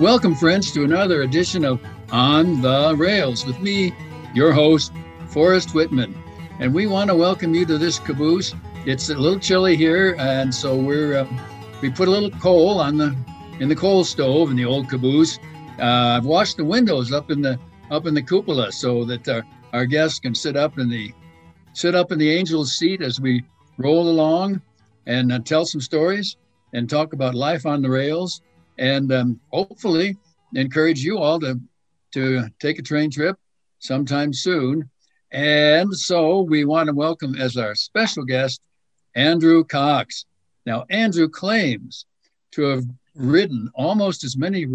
Welcome, friends, to another edition of On the Rails with me, your host, Forrest Whitman. And we want to welcome you to this caboose. It's a little chilly here, and so we're uh, we put a little coal on the in the coal stove in the old caboose. Uh, I've washed the windows up in the up in the cupola so that our, our guests can sit up in the sit up in the angel's seat as we roll along and uh, tell some stories and talk about life on the rails and um, hopefully encourage you all to to take a train trip sometime soon. And so we want to welcome as our special guest Andrew Cox. Now, Andrew claims to have ridden almost as many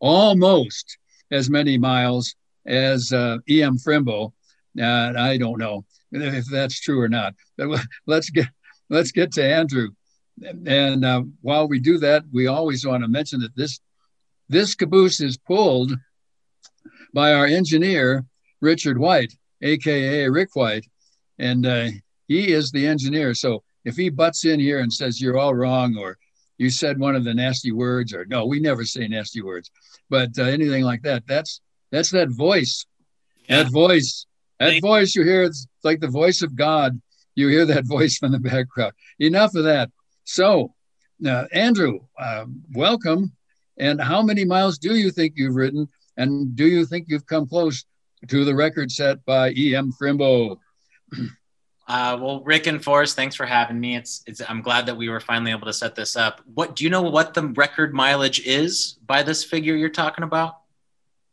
almost as many miles as uh, E.M. Frimbo. Uh, I don't know if that's true or not. But let's get let's get to Andrew. And uh, while we do that, we always want to mention that this this caboose is pulled by our engineer Richard White, aka Rick White, and uh, he is the engineer. So if he butts in here and says you're all wrong, or you said one of the nasty words, or no, we never say nasty words, but uh, anything like that, that's that's that voice, yeah. that voice, that Thank voice you hear. It's like the voice of God. You hear that voice from the background. Enough of that. So, uh, Andrew, uh, welcome. And how many miles do you think you've ridden? And do you think you've come close to the record set by E.M. Frimbo? Uh, well, Rick and Forrest, thanks for having me. It's, it's, I'm glad that we were finally able to set this up. What do you know what the record mileage is by this figure you're talking about?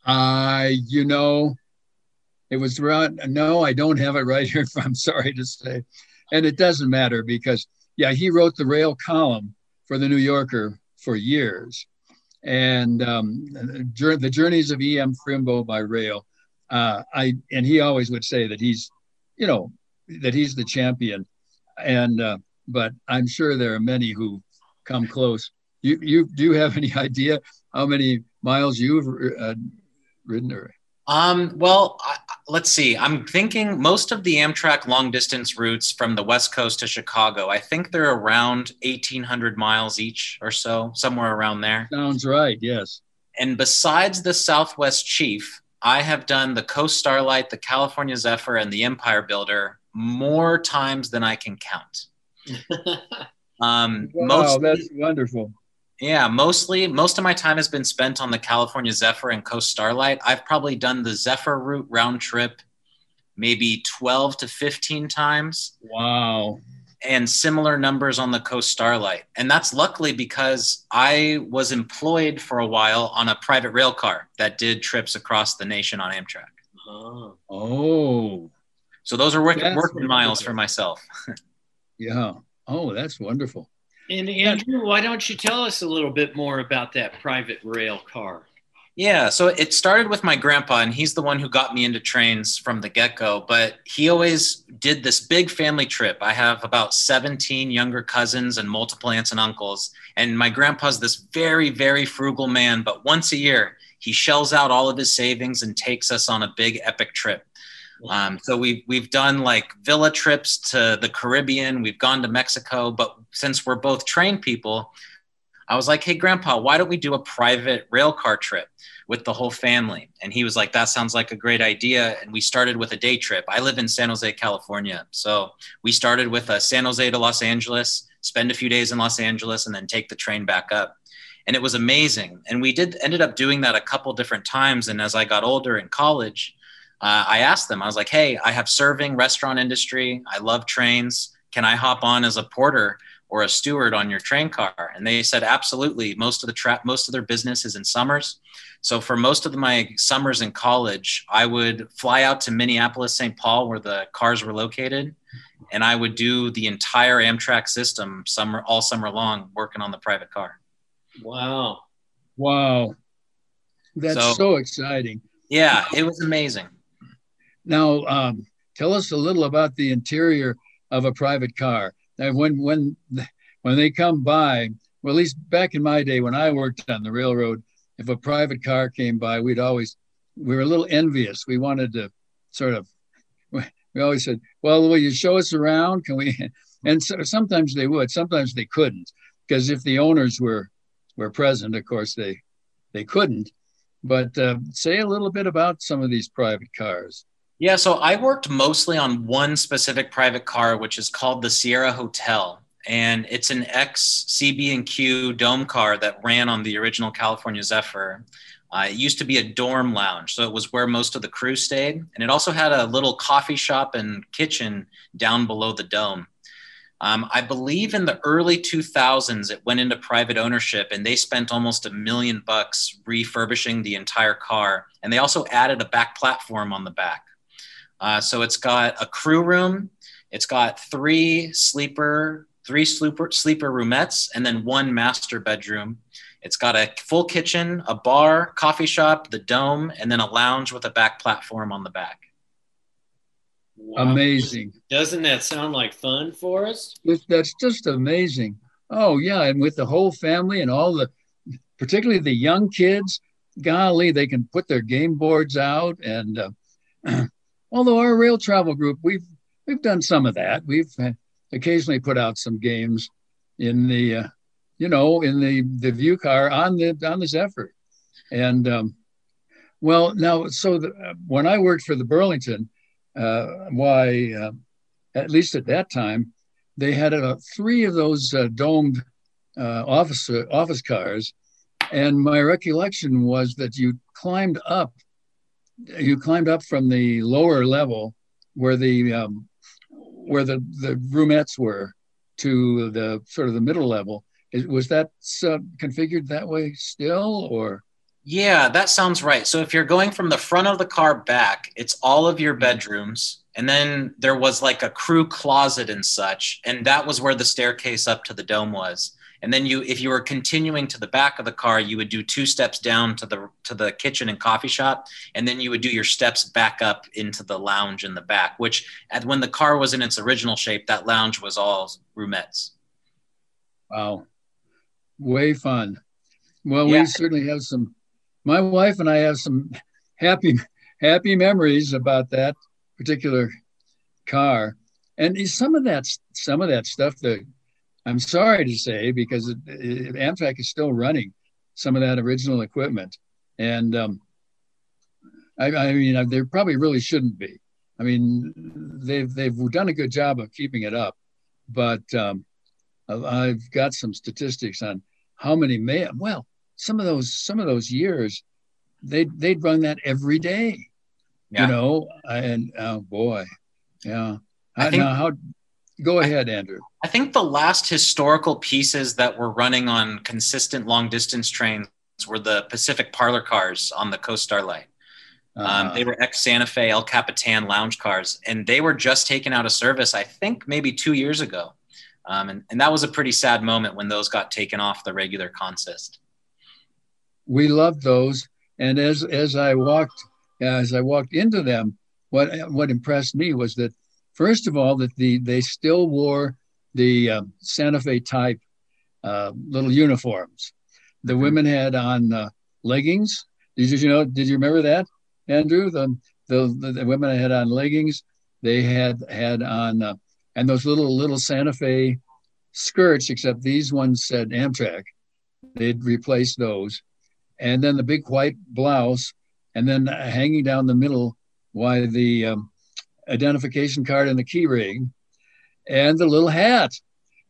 Uh, you know, it was around. No, I don't have it right here. I'm sorry to say, and it doesn't matter because yeah, he wrote the rail column for the New Yorker for years. And um, the journeys of E.M. Frimbo by rail. Uh, I and he always would say that he's, you know, that he's the champion. And uh, but I'm sure there are many who come close. You you do you have any idea how many miles you've uh, ridden? Or? Um, well, I, let's see. I'm thinking most of the Amtrak long distance routes from the West Coast to Chicago, I think they're around 1,800 miles each or so, somewhere around there. Sounds right, yes. And besides the Southwest Chief, I have done the Coast Starlight, the California Zephyr, and the Empire Builder more times than I can count. um, wow, mostly, that's wonderful. Yeah, mostly most of my time has been spent on the California Zephyr and Coast Starlight. I've probably done the Zephyr route round trip maybe 12 to 15 times. Wow. And similar numbers on the Coast Starlight. And that's luckily because I was employed for a while on a private rail car that did trips across the nation on Amtrak. Oh. oh. So those are work, working miles for myself. yeah. Oh, that's wonderful. And Andrew, why don't you tell us a little bit more about that private rail car? Yeah, so it started with my grandpa, and he's the one who got me into trains from the get go. But he always did this big family trip. I have about 17 younger cousins and multiple aunts and uncles. And my grandpa's this very, very frugal man, but once a year, he shells out all of his savings and takes us on a big epic trip. Um, so we've we've done like villa trips to the Caribbean. We've gone to Mexico, but since we're both trained people, I was like, hey, Grandpa, why don't we do a private rail car trip with the whole family? And he was like, that sounds like a great idea. And we started with a day trip. I live in San Jose, California. So we started with a San Jose to Los Angeles, spend a few days in Los Angeles, and then take the train back up. And it was amazing. And we did ended up doing that a couple different times. And as I got older in college, uh, I asked them, I was like, hey, I have serving restaurant industry. I love trains. Can I hop on as a porter? or a steward on your train car? And they said absolutely. Most of the trap most of their business is in summers. So for most of my summers in college i would fly out to minneapolis st paul where the cars were located and i would do the entire amtrak system summer all summer long working on the private car. Wow. Wow. That's so, so exciting. Yeah it was amazing now um, tell us a little about the interior of a private car and when when when they come by, well, at least back in my day when I worked on the railroad, if a private car came by, we'd always we were a little envious. We wanted to sort of we always said, "Well, will you show us around? Can we?" And so, sometimes they would, sometimes they couldn't, because if the owners were were present, of course they they couldn't. But uh, say a little bit about some of these private cars. Yeah, so I worked mostly on one specific private car, which is called the Sierra Hotel, and it's an ex CB and Q dome car that ran on the original California Zephyr. Uh, it used to be a dorm lounge, so it was where most of the crew stayed, and it also had a little coffee shop and kitchen down below the dome. Um, I believe in the early 2000s, it went into private ownership, and they spent almost a million bucks refurbishing the entire car, and they also added a back platform on the back. Uh, so it's got a crew room, it's got three sleeper, three sleeper sleeper roomettes, and then one master bedroom. It's got a full kitchen, a bar, coffee shop, the dome, and then a lounge with a back platform on the back. Wow. Amazing. Doesn't that sound like fun for us? That's just amazing. Oh yeah, and with the whole family and all the, particularly the young kids, golly, they can put their game boards out and uh, although our rail travel group, we've we've done some of that. We've occasionally put out some games in the, uh, you know, in the the view car on the on the Zephyr, and um, well, now so the, uh, when I worked for the Burlington, uh, why, uh, at least at that time, they had uh, three of those uh, domed office office cars, and my recollection was that you climbed up you climbed up from the lower level where the um, where the the roomettes were to the sort of the middle level. Is, was that uh, configured that way still, or? Yeah, that sounds right. So if you're going from the front of the car back, it's all of your bedrooms. And then there was like a crew closet and such. And that was where the staircase up to the dome was and then you if you were continuing to the back of the car you would do two steps down to the to the kitchen and coffee shop and then you would do your steps back up into the lounge in the back which at when the car was in its original shape that lounge was all roomettes wow. Way fun. Well yeah. we certainly have some my wife and i have some happy happy memories about that particular car. And some of that some of that stuff the I'm sorry to say because it, it, Amtrak is still running some of that original equipment, and um, I, I, mean they probably really shouldn't be. I mean they've they've done a good job of keeping it up, but um, I've got some statistics on how many may well some of those some of those years they they'd run that every day, yeah. you know, and oh boy, yeah. I think, now, how Go ahead, Andrew. I think the last historical pieces that were running on consistent long distance trains were the Pacific parlor cars on the Coast Starlight. Um, they uh-huh. were ex Santa Fe El Capitan lounge cars, and they were just taken out of service, I think, maybe two years ago. Um, and, and that was a pretty sad moment when those got taken off the regular consist. We loved those, and as as I walked as I walked into them, what what impressed me was that First of all, that the they still wore the uh, Santa Fe type uh, little uniforms. The mm-hmm. women had on uh, leggings. Did you, you know? Did you remember that, Andrew? The the, the women had on leggings. They had had on uh, and those little little Santa Fe skirts, except these ones said Amtrak. they'd replace those, and then the big white blouse, and then hanging down the middle, why the um, identification card and the key ring, and the little hat,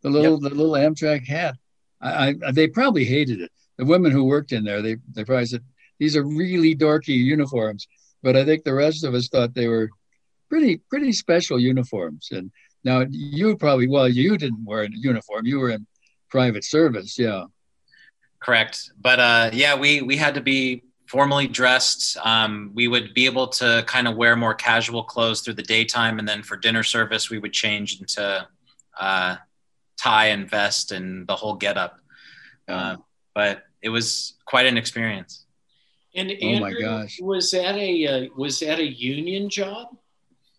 the little yep. the little Amtrak hat. I, I, they probably hated it. The women who worked in there, they they probably said these are really dorky uniforms. But I think the rest of us thought they were pretty pretty special uniforms. And now you probably well you didn't wear a uniform. You were in private service, yeah. Correct. But uh, yeah, we we had to be formally dressed. Um, we would be able to kind of wear more casual clothes through the daytime, and then for dinner service, we would change into uh, tie and vest and the whole getup. Uh, but it was quite an experience. And Andrew, oh my gosh, was that a uh, was that a union job?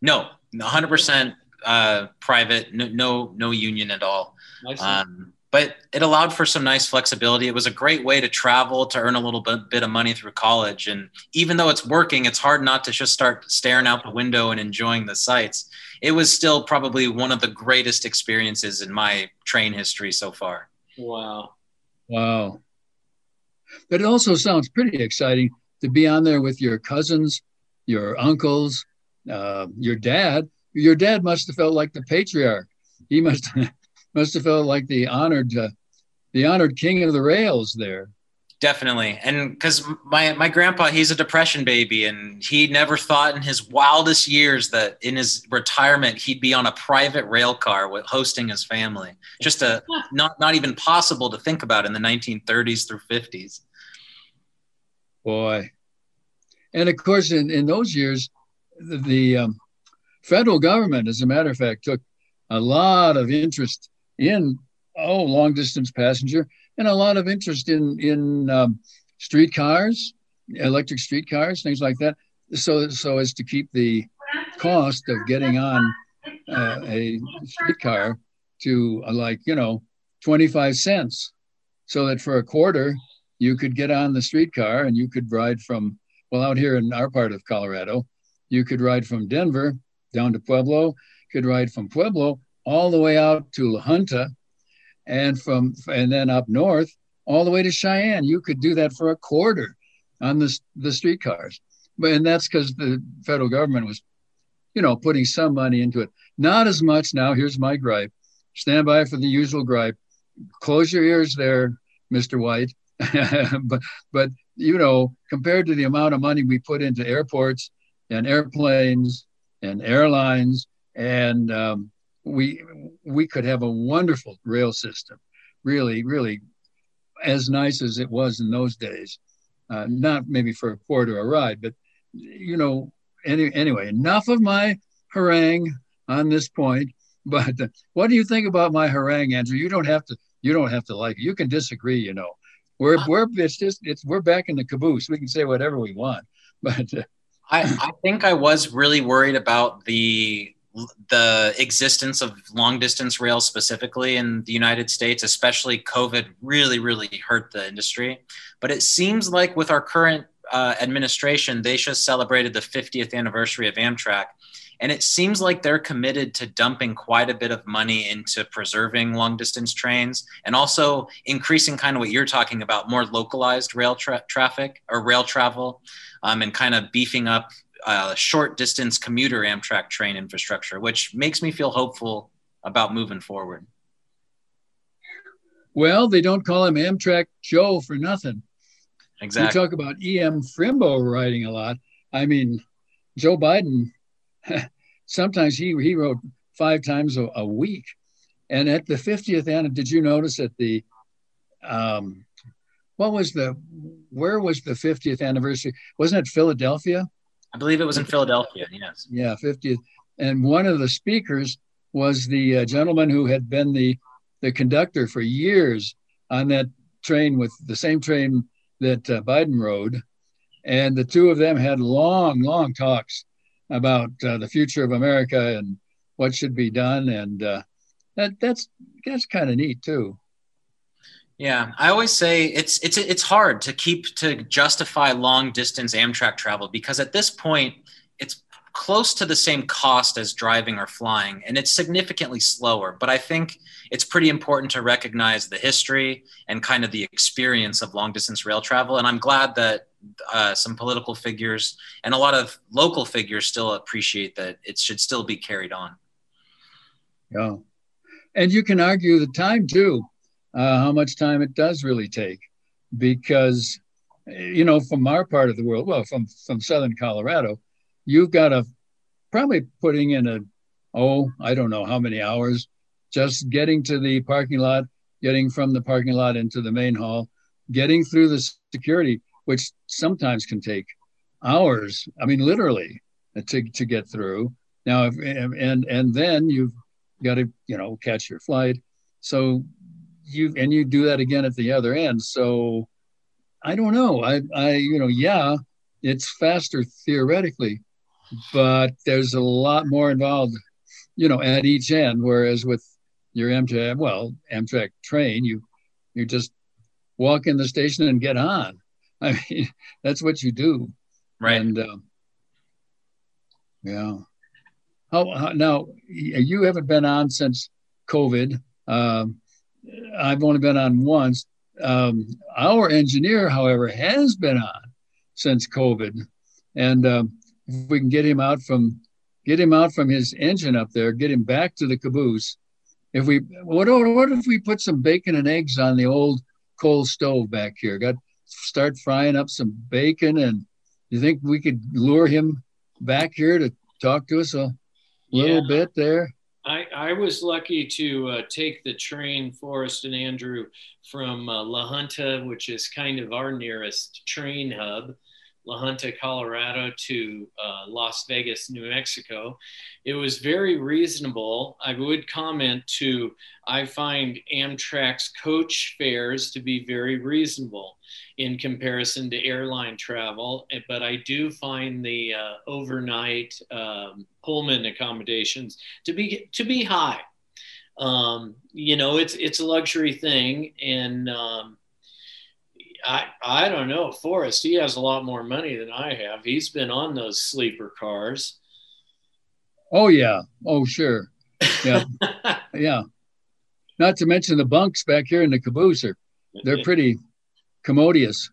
No, 100 percent uh, private. No, no, no union at all. Um, but it allowed for some nice flexibility. It was a great way to travel to earn a little bit, bit of money through college. And even though it's working, it's hard not to just start staring out the window and enjoying the sights. It was still probably one of the greatest experiences in my train history so far. Wow. Wow. But it also sounds pretty exciting to be on there with your cousins, your uncles, uh, your dad. Your dad must have felt like the patriarch. He must must have felt like the honored uh, the honored king of the rails there. Definitely, and because my my grandpa, he's a depression baby, and he never thought in his wildest years that in his retirement he'd be on a private rail car with hosting his family. Just a not not even possible to think about in the 1930s through 50s. Boy, and of course, in in those years, the, the um, federal government, as a matter of fact, took a lot of interest in oh long distance passenger and a lot of interest in in um, streetcars, electric streetcars, things like that. So so as to keep the cost of getting on uh, a streetcar to uh, like you know 25 cents, so that for a quarter you could get on the streetcar and you could ride from well out here in our part of Colorado, you could ride from Denver down to Pueblo, could ride from Pueblo all the way out to La Junta, and from and then up north all the way to Cheyenne. You could do that for a quarter on the the streetcars, but and that's because the federal government was, you know, putting some money into it. Not as much now. Here's my gripe. Stand by for the usual gripe. Close your ears there, Mr. White. but but you know, compared to the amount of money we put into airports and airplanes and airlines and um, we we could have a wonderful rail system, really, really as nice as it was in those days. Uh, not maybe for a quarter a ride, but you know, any, anyway, enough of my harangue on this point. But uh, what do you think about my harangue, Andrew? You don't have to. You don't have to like it. You can disagree. You know, we're we're it's just it's we're back in the caboose. We can say whatever we want. But uh, I I think I was really worried about the the existence of long distance rail specifically in the United States, especially COVID, really, really hurt the industry. But it seems like with our current uh, administration, they just celebrated the 50th anniversary of Amtrak. And it seems like they're committed to dumping quite a bit of money into preserving long distance trains and also increasing kind of what you're talking about more localized rail tra- traffic or rail travel um, and kind of beefing up uh, short distance commuter Amtrak train infrastructure, which makes me feel hopeful about moving forward. Well, they don't call him Amtrak Joe for nothing. Exactly. We talk about E.M. Frimbo writing a lot. I mean, Joe Biden, sometimes he, he wrote five times a, a week. And at the 50th anniversary, did you notice at the, um, what was the, where was the 50th anniversary? Wasn't it Philadelphia? I believe it was in Philadelphia. Yes. Yeah, 50th. And one of the speakers was the uh, gentleman who had been the the conductor for years on that train with the same train that uh, Biden rode, and the two of them had long, long talks about uh, the future of America and what should be done, and uh, that that's that's kind of neat too. Yeah, I always say it's it's it's hard to keep to justify long distance Amtrak travel because at this point it's close to the same cost as driving or flying, and it's significantly slower. But I think it's pretty important to recognize the history and kind of the experience of long distance rail travel. And I'm glad that uh, some political figures and a lot of local figures still appreciate that it should still be carried on. Yeah. And you can argue the time too, uh, how much time it does really take. Because, you know, from our part of the world, well, from, from Southern Colorado, you've got a probably putting in a, oh, I don't know how many hours, just getting to the parking lot, getting from the parking lot into the main hall, getting through the security, which sometimes can take hours. I mean, literally to, to get through. Now, if, and and then you've got to you know catch your flight. So you and you do that again at the other end. So I don't know. I I you know yeah, it's faster theoretically, but there's a lot more involved, you know, at each end. Whereas with your Amtrak, well, Amtrak train, you you just walk in the station and get on. I mean, that's what you do. Right. And uh, yeah. How, how, now you haven't been on since COVID. Um, I've only been on once. Um, our engineer, however, has been on since COVID, and um, if we can get him out from get him out from his engine up there, get him back to the caboose. If we what what if we put some bacon and eggs on the old coal stove back here? Got start frying up some bacon, and you think we could lure him back here to talk to us a little yeah. bit there? I, was lucky to uh, take the train, Forrest and Andrew, from uh, La Junta, which is kind of our nearest train hub, La Junta, Colorado to uh, Las Vegas, New Mexico. It was very reasonable. I would comment to, I find Amtrak's coach fares to be very reasonable in comparison to airline travel, eh, but I do find the uh, overnight um, Pullman accommodations to be to be high. Um, you know, it's it's a luxury thing, and um, I I don't know. Forrest, he has a lot more money than I have. He's been on those sleeper cars. Oh yeah. Oh sure. Yeah. yeah. Not to mention the bunks back here in the caboose are they're pretty commodious.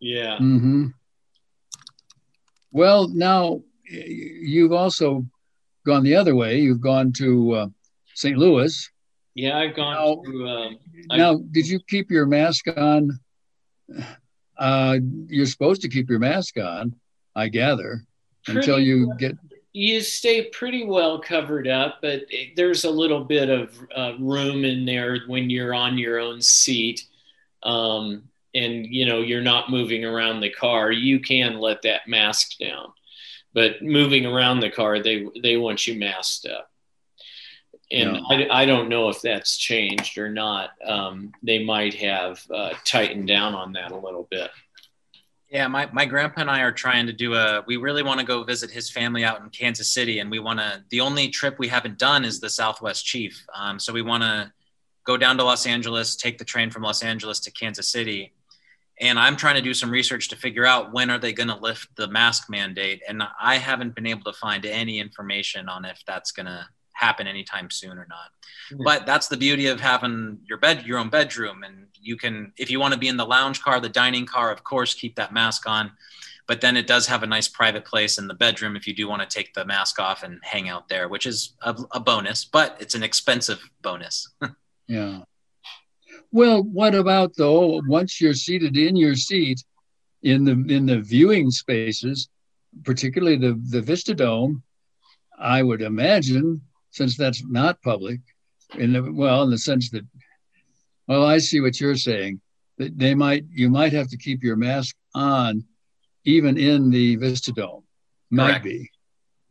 Yeah. Mm-hmm. Well, now you've also gone the other way. You've gone to uh, St. Louis. Yeah, I've gone now, to. Um, now, did you keep your mask on uh, you're supposed to keep your mask on, I gather, pretty until you well, get. You stay pretty well covered up, but there's a little bit of uh, room in there when you're on your own seat, um, and you know you're not moving around the car. You can let that mask down, but moving around the car, they they want you masked up and no. I, I don't know if that's changed or not. Um, they might have uh, tightened down on that a little bit. Yeah, my, my grandpa and I are trying to do a. We really want to go visit his family out in Kansas City, and we want to. The only trip we haven't done is the Southwest Chief. Um, so we want to go down to Los Angeles, take the train from Los Angeles to Kansas City, and I'm trying to do some research to figure out when are they going to lift the mask mandate, and I haven't been able to find any information on if that's going to happen anytime soon or not. Mm-hmm. But that's the beauty of having your bed, your own bedroom, and you can, if you want to be in the lounge car, the dining car, of course, keep that mask on. But then it does have a nice private place in the bedroom if you do want to take the mask off and hang out there, which is a, a bonus, but it's an expensive bonus. yeah. Well, what about though? Once you're seated in your seat, in the in the viewing spaces, particularly the the Vista Dome, I would imagine since that's not public, in the, well, in the sense that, well, I see what you're saying. That they might, you might have to keep your mask on, even in the Vista Dome. Might Correct. be.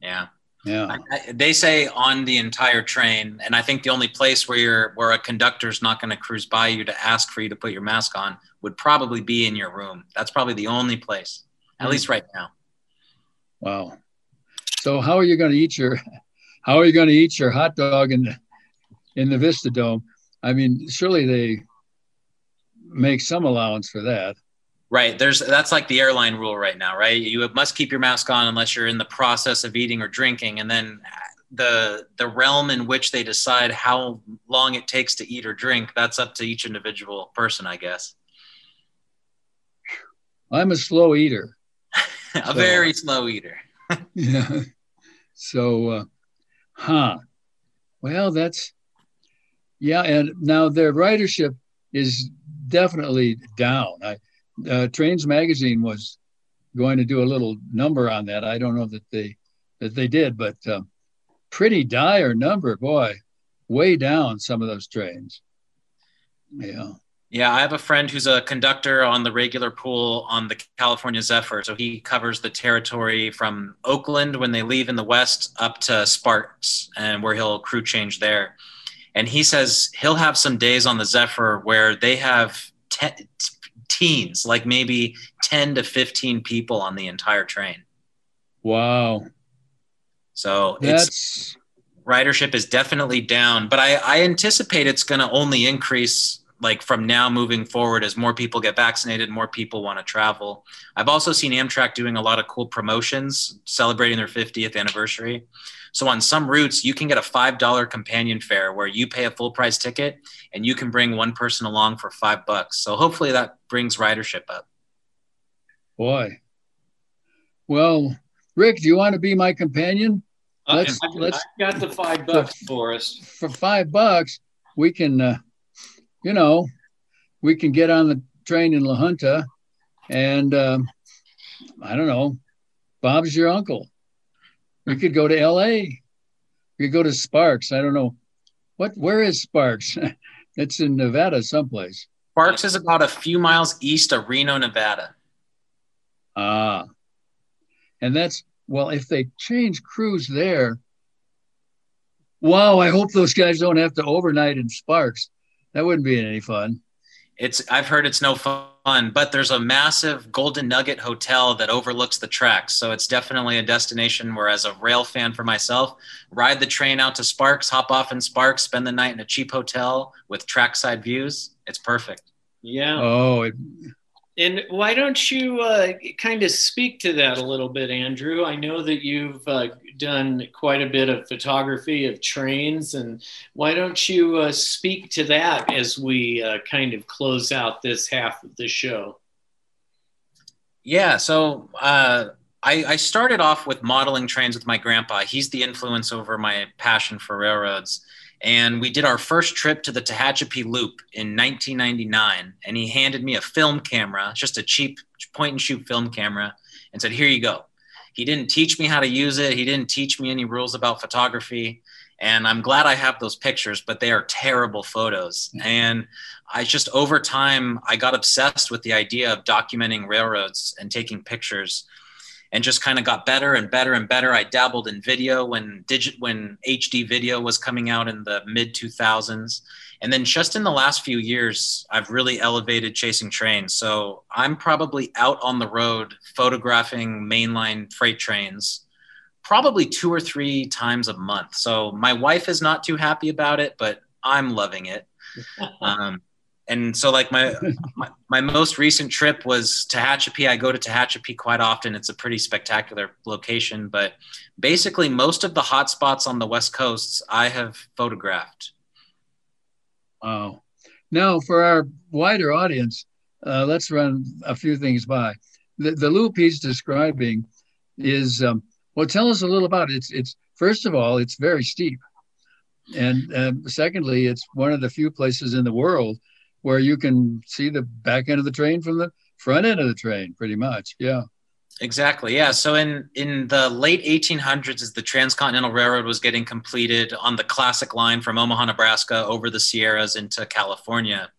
Yeah. Yeah. I, I, they say on the entire train, and I think the only place where you're where a conductor's not going to cruise by you to ask for you to put your mask on would probably be in your room. That's probably the only place, at mm least right now. Wow. So how are you going to eat your how are you going to eat your hot dog in the, in the Vista Dome? I mean, surely they make some allowance for that. Right. There's that's like the airline rule right now, right? You must keep your mask on unless you're in the process of eating or drinking, and then the the realm in which they decide how long it takes to eat or drink that's up to each individual person, I guess. I'm a slow eater. a so, very slow eater. yeah. So, uh, huh. Well, that's yeah, and now their ridership is definitely down. I, uh, Trains Magazine was going to do a little number on that. I don't know that they that they did, but uh, pretty dire number, boy, way down some of those trains. Yeah. Yeah, I have a friend who's a conductor on the regular pool on the California Zephyr. So he covers the territory from Oakland when they leave in the west up to Sparks and where he'll crew change there. And he says he'll have some days on the Zephyr where they have te- teens, like maybe 10 to 15 people on the entire train. Wow. So That's... it's ridership is definitely down, but I, I anticipate it's going to only increase like from now moving forward as more people get vaccinated, more people want to travel. I've also seen Amtrak doing a lot of cool promotions celebrating their 50th anniversary. So on some routes, you can get a $5 companion fare where you pay a full price ticket and you can bring one person along for five bucks. So hopefully that brings ridership up. Boy. Well, Rick, do you want to be my companion? Let's, uh, let's, I got the five bucks for us. For five bucks, we can, uh, you know, we can get on the train in La Junta and um, I don't know, Bob's your uncle. We could go to LA. We could go to Sparks. I don't know. What where is Sparks? it's in Nevada someplace. Sparks is about a few miles east of Reno, Nevada. Ah. And that's well, if they change crews there, wow, I hope those guys don't have to overnight in Sparks. That wouldn't be any fun. It's I've heard it's no fun, but there's a massive Golden Nugget hotel that overlooks the tracks. So it's definitely a destination where as a rail fan for myself, ride the train out to Sparks, hop off in Sparks, spend the night in a cheap hotel with trackside views. It's perfect. Yeah. Oh, it, and why don't you uh, kind of speak to that a little bit, Andrew? I know that you've uh, done quite a bit of photography of trains, and why don't you uh, speak to that as we uh, kind of close out this half of the show? Yeah, so uh, I, I started off with modeling trains with my grandpa. He's the influence over my passion for railroads and we did our first trip to the Tehachapi Loop in 1999. And he handed me a film camera, just a cheap point and shoot film camera, and said, Here you go. He didn't teach me how to use it, he didn't teach me any rules about photography. And I'm glad I have those pictures, but they are terrible photos. And I just over time, I got obsessed with the idea of documenting railroads and taking pictures and just kind of got better and better and better. I dabbled in video when digit when HD video was coming out in the mid 2000s. And then just in the last few years, I've really elevated chasing trains. So I'm probably out on the road photographing mainline freight trains probably two or three times a month. So my wife is not too happy about it, but I'm loving it. Um, and so like my, my, my most recent trip was Tehachapi. I go to Tehachapi quite often. It's a pretty spectacular location, but basically most of the hot spots on the west Coast I have photographed. Wow. Now for our wider audience, uh, let's run a few things by. The, the loop he's describing is um, well. Tell us a little about it. It's it's first of all, it's very steep, and um, secondly, it's one of the few places in the world where you can see the back end of the train from the front end of the train, pretty much. Yeah. Exactly. Yeah. So in in the late 1800s, as the Transcontinental Railroad was getting completed on the classic line from Omaha, Nebraska, over the Sierras into California,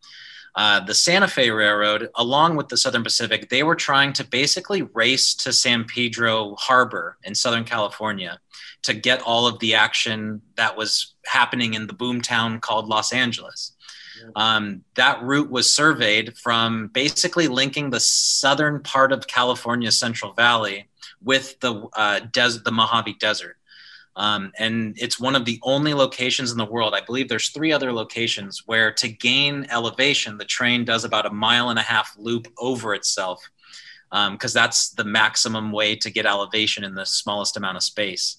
uh, the Santa Fe Railroad, along with the Southern Pacific, they were trying to basically race to San Pedro Harbor in Southern California to get all of the action that was happening in the boomtown called Los Angeles. Um, that route was surveyed from basically linking the southern part of California Central Valley with the uh, des- the Mojave Desert. Um, and it's one of the only locations in the world. I believe there's three other locations where to gain elevation, the train does about a mile and a half loop over itself because um, that's the maximum way to get elevation in the smallest amount of space.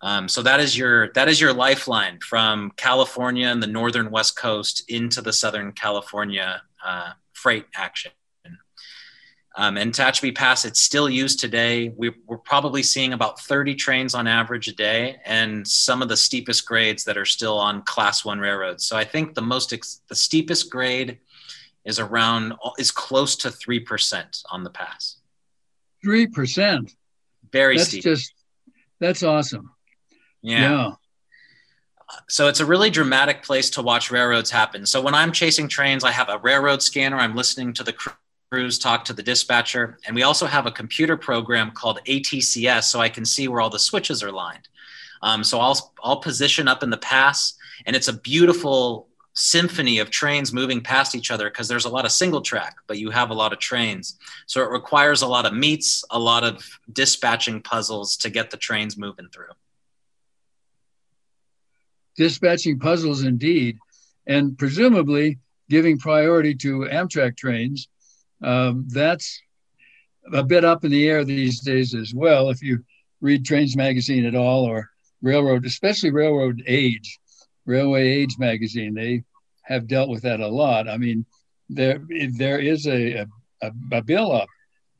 Um, so that is your that is your lifeline from California and the northern west coast into the southern California uh, freight action. Um, and Tehachapi Pass, it's still used today. We, are probably seeing about 30 trains on average a day, and some of the steepest grades that are still on Class One railroads. So I think the most ex- the steepest grade is around is close to three percent on the pass. Three percent. Very that's steep. just that's awesome. Yeah. So it's a really dramatic place to watch railroads happen. So when I'm chasing trains, I have a railroad scanner. I'm listening to the crews talk to the dispatcher, and we also have a computer program called ATCS, so I can see where all the switches are lined. Um, so I'll I'll position up in the pass, and it's a beautiful symphony of trains moving past each other because there's a lot of single track, but you have a lot of trains. So it requires a lot of meets, a lot of dispatching puzzles to get the trains moving through. Dispatching puzzles indeed, and presumably giving priority to Amtrak trains. Um, that's a bit up in the air these days as well. If you read Trains Magazine at all or Railroad, especially Railroad Age, Railway Age magazine, they have dealt with that a lot. I mean, there there is a, a, a bill up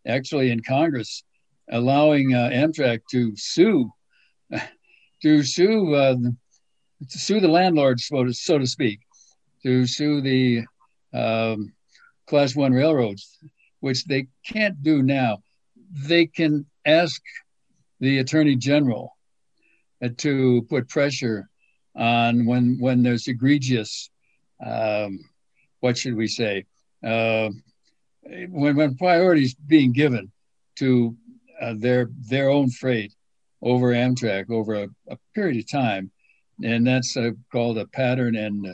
actually in Congress allowing uh, Amtrak to sue to sue uh, to sue the landlords, so to, so to speak, to sue the um, Class One railroads, which they can't do now. They can ask the Attorney General uh, to put pressure on when when there's egregious, um, what should we say, uh, when when priorities being given to uh, their their own freight over Amtrak over a, a period of time, and that's uh, called a pattern and uh,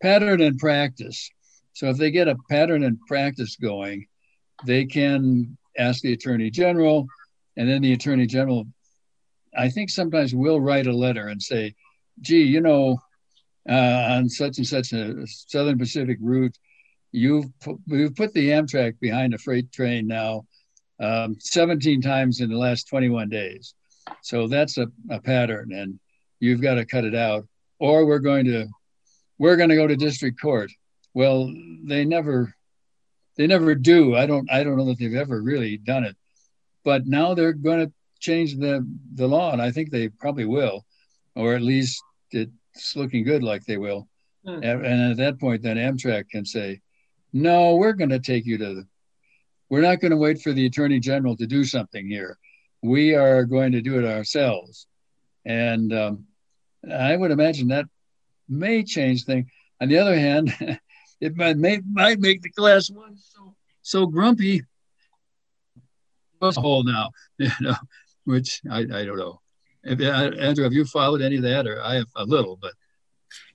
pattern and practice. So if they get a pattern and practice going, they can ask the attorney general, and then the attorney general, I think sometimes will write a letter and say, gee, you know, uh, on such and such a Southern Pacific route, you've put, you've put the Amtrak behind a freight train now um, 17 times in the last 21 days. So that's a, a pattern, and you've got to cut it out, or we're going to we're going to go to district court. Well, they never they never do. I don't I don't know that they've ever really done it, but now they're going to change the the law, and I think they probably will or at least it's looking good like they will. Hmm. And at that point, then Amtrak can say, no, we're going to take you to the, we're not going to wait for the attorney general to do something here. We are going to do it ourselves. And um, I would imagine that may change things. On the other hand, it might, may, might make the class one so, so grumpy. Hole now? You know, which I, I don't know. If, uh, Andrew, have you followed any of that, or I have a little, but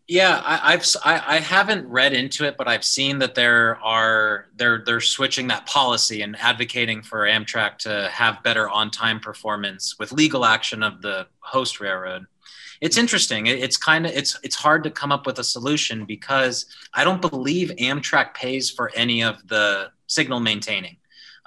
yeah, I, I've I, I haven't read into it, but I've seen that there are they're they're switching that policy and advocating for Amtrak to have better on-time performance with legal action of the host railroad. It's interesting. It's kind of it's it's hard to come up with a solution because I don't believe Amtrak pays for any of the signal maintaining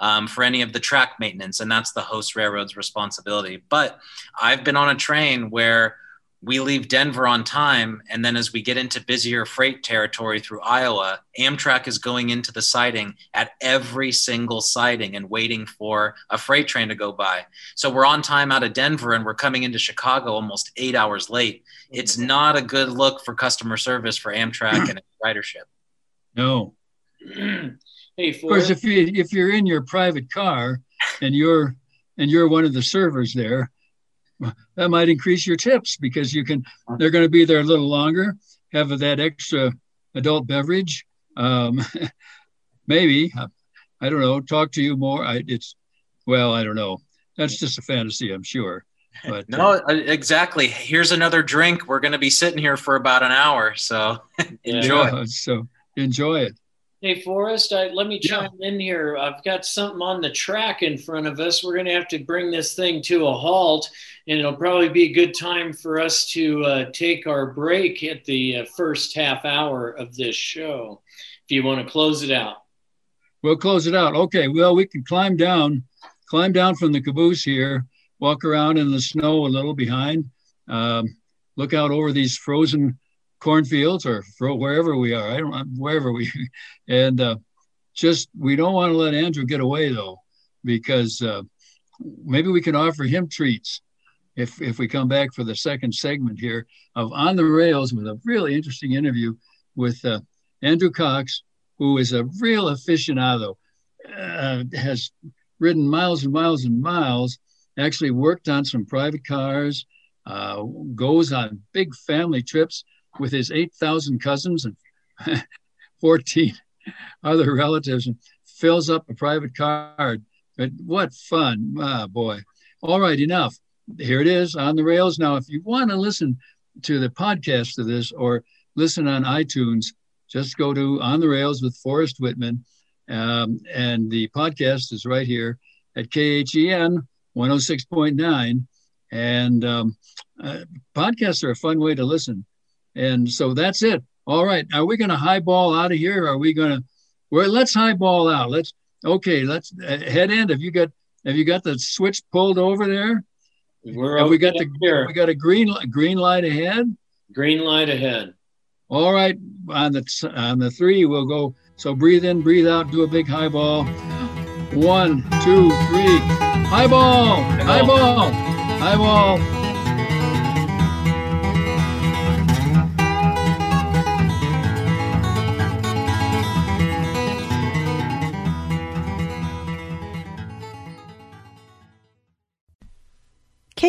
um, for any of the track maintenance, and that's the host railroad's responsibility. But I've been on a train where we leave Denver on time, and then as we get into busier freight territory through Iowa, Amtrak is going into the siding at every single siding and waiting for a freight train to go by. So we're on time out of Denver and we're coming into Chicago almost eight hours late. It's mm-hmm. not a good look for customer service for Amtrak and ridership. No. Hey, of course, if you if you're in your private car and you're and you're one of the servers there, that might increase your tips because you can. They're going to be there a little longer, have that extra adult beverage. Um, maybe I don't know. Talk to you more. I, it's well, I don't know. That's just a fantasy, I'm sure. But no, uh, exactly. Here's another drink. We're going to be sitting here for about an hour, so enjoy. Yeah, so enjoy it. Hey, Forrest, I, let me chime yeah. in here. I've got something on the track in front of us. We're going to have to bring this thing to a halt, and it'll probably be a good time for us to uh, take our break at the uh, first half hour of this show. If you want to close it out, we'll close it out. Okay. Well, we can climb down, climb down from the caboose here, walk around in the snow a little behind, um, look out over these frozen cornfields or wherever we are. I don't wherever we, and uh, just we don't want to let Andrew get away though, because uh, maybe we can offer him treats if if we come back for the second segment here of on the rails with a really interesting interview with uh, Andrew Cox, who is a real aficionado, uh, has ridden miles and miles and miles. Actually worked on some private cars. Uh, goes on big family trips with his 8,000 cousins and 14 other relatives and fills up a private car. But what fun. Ah, boy. All right, enough. Here it is on the rails. Now, if you want to listen to the podcast of this or listen on iTunes, just go to On the Rails with Forrest Whitman. Um, and the podcast is right here at KHEN 106.9. And um, uh, podcasts are a fun way to listen. And so that's it. All right. Are we going to highball out of here? Are we going to, well, let's highball out. Let's, okay, let's uh, head end. Have you got, have you got the switch pulled over there? We're have we got the, here. we got a green, green light ahead? Green light ahead. All right. On the, on the three, we'll go. So breathe in, breathe out, do a big highball. One, two, three. Highball, highball, highball. highball.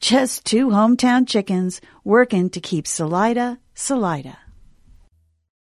just two hometown chickens working to keep Salida, Salida.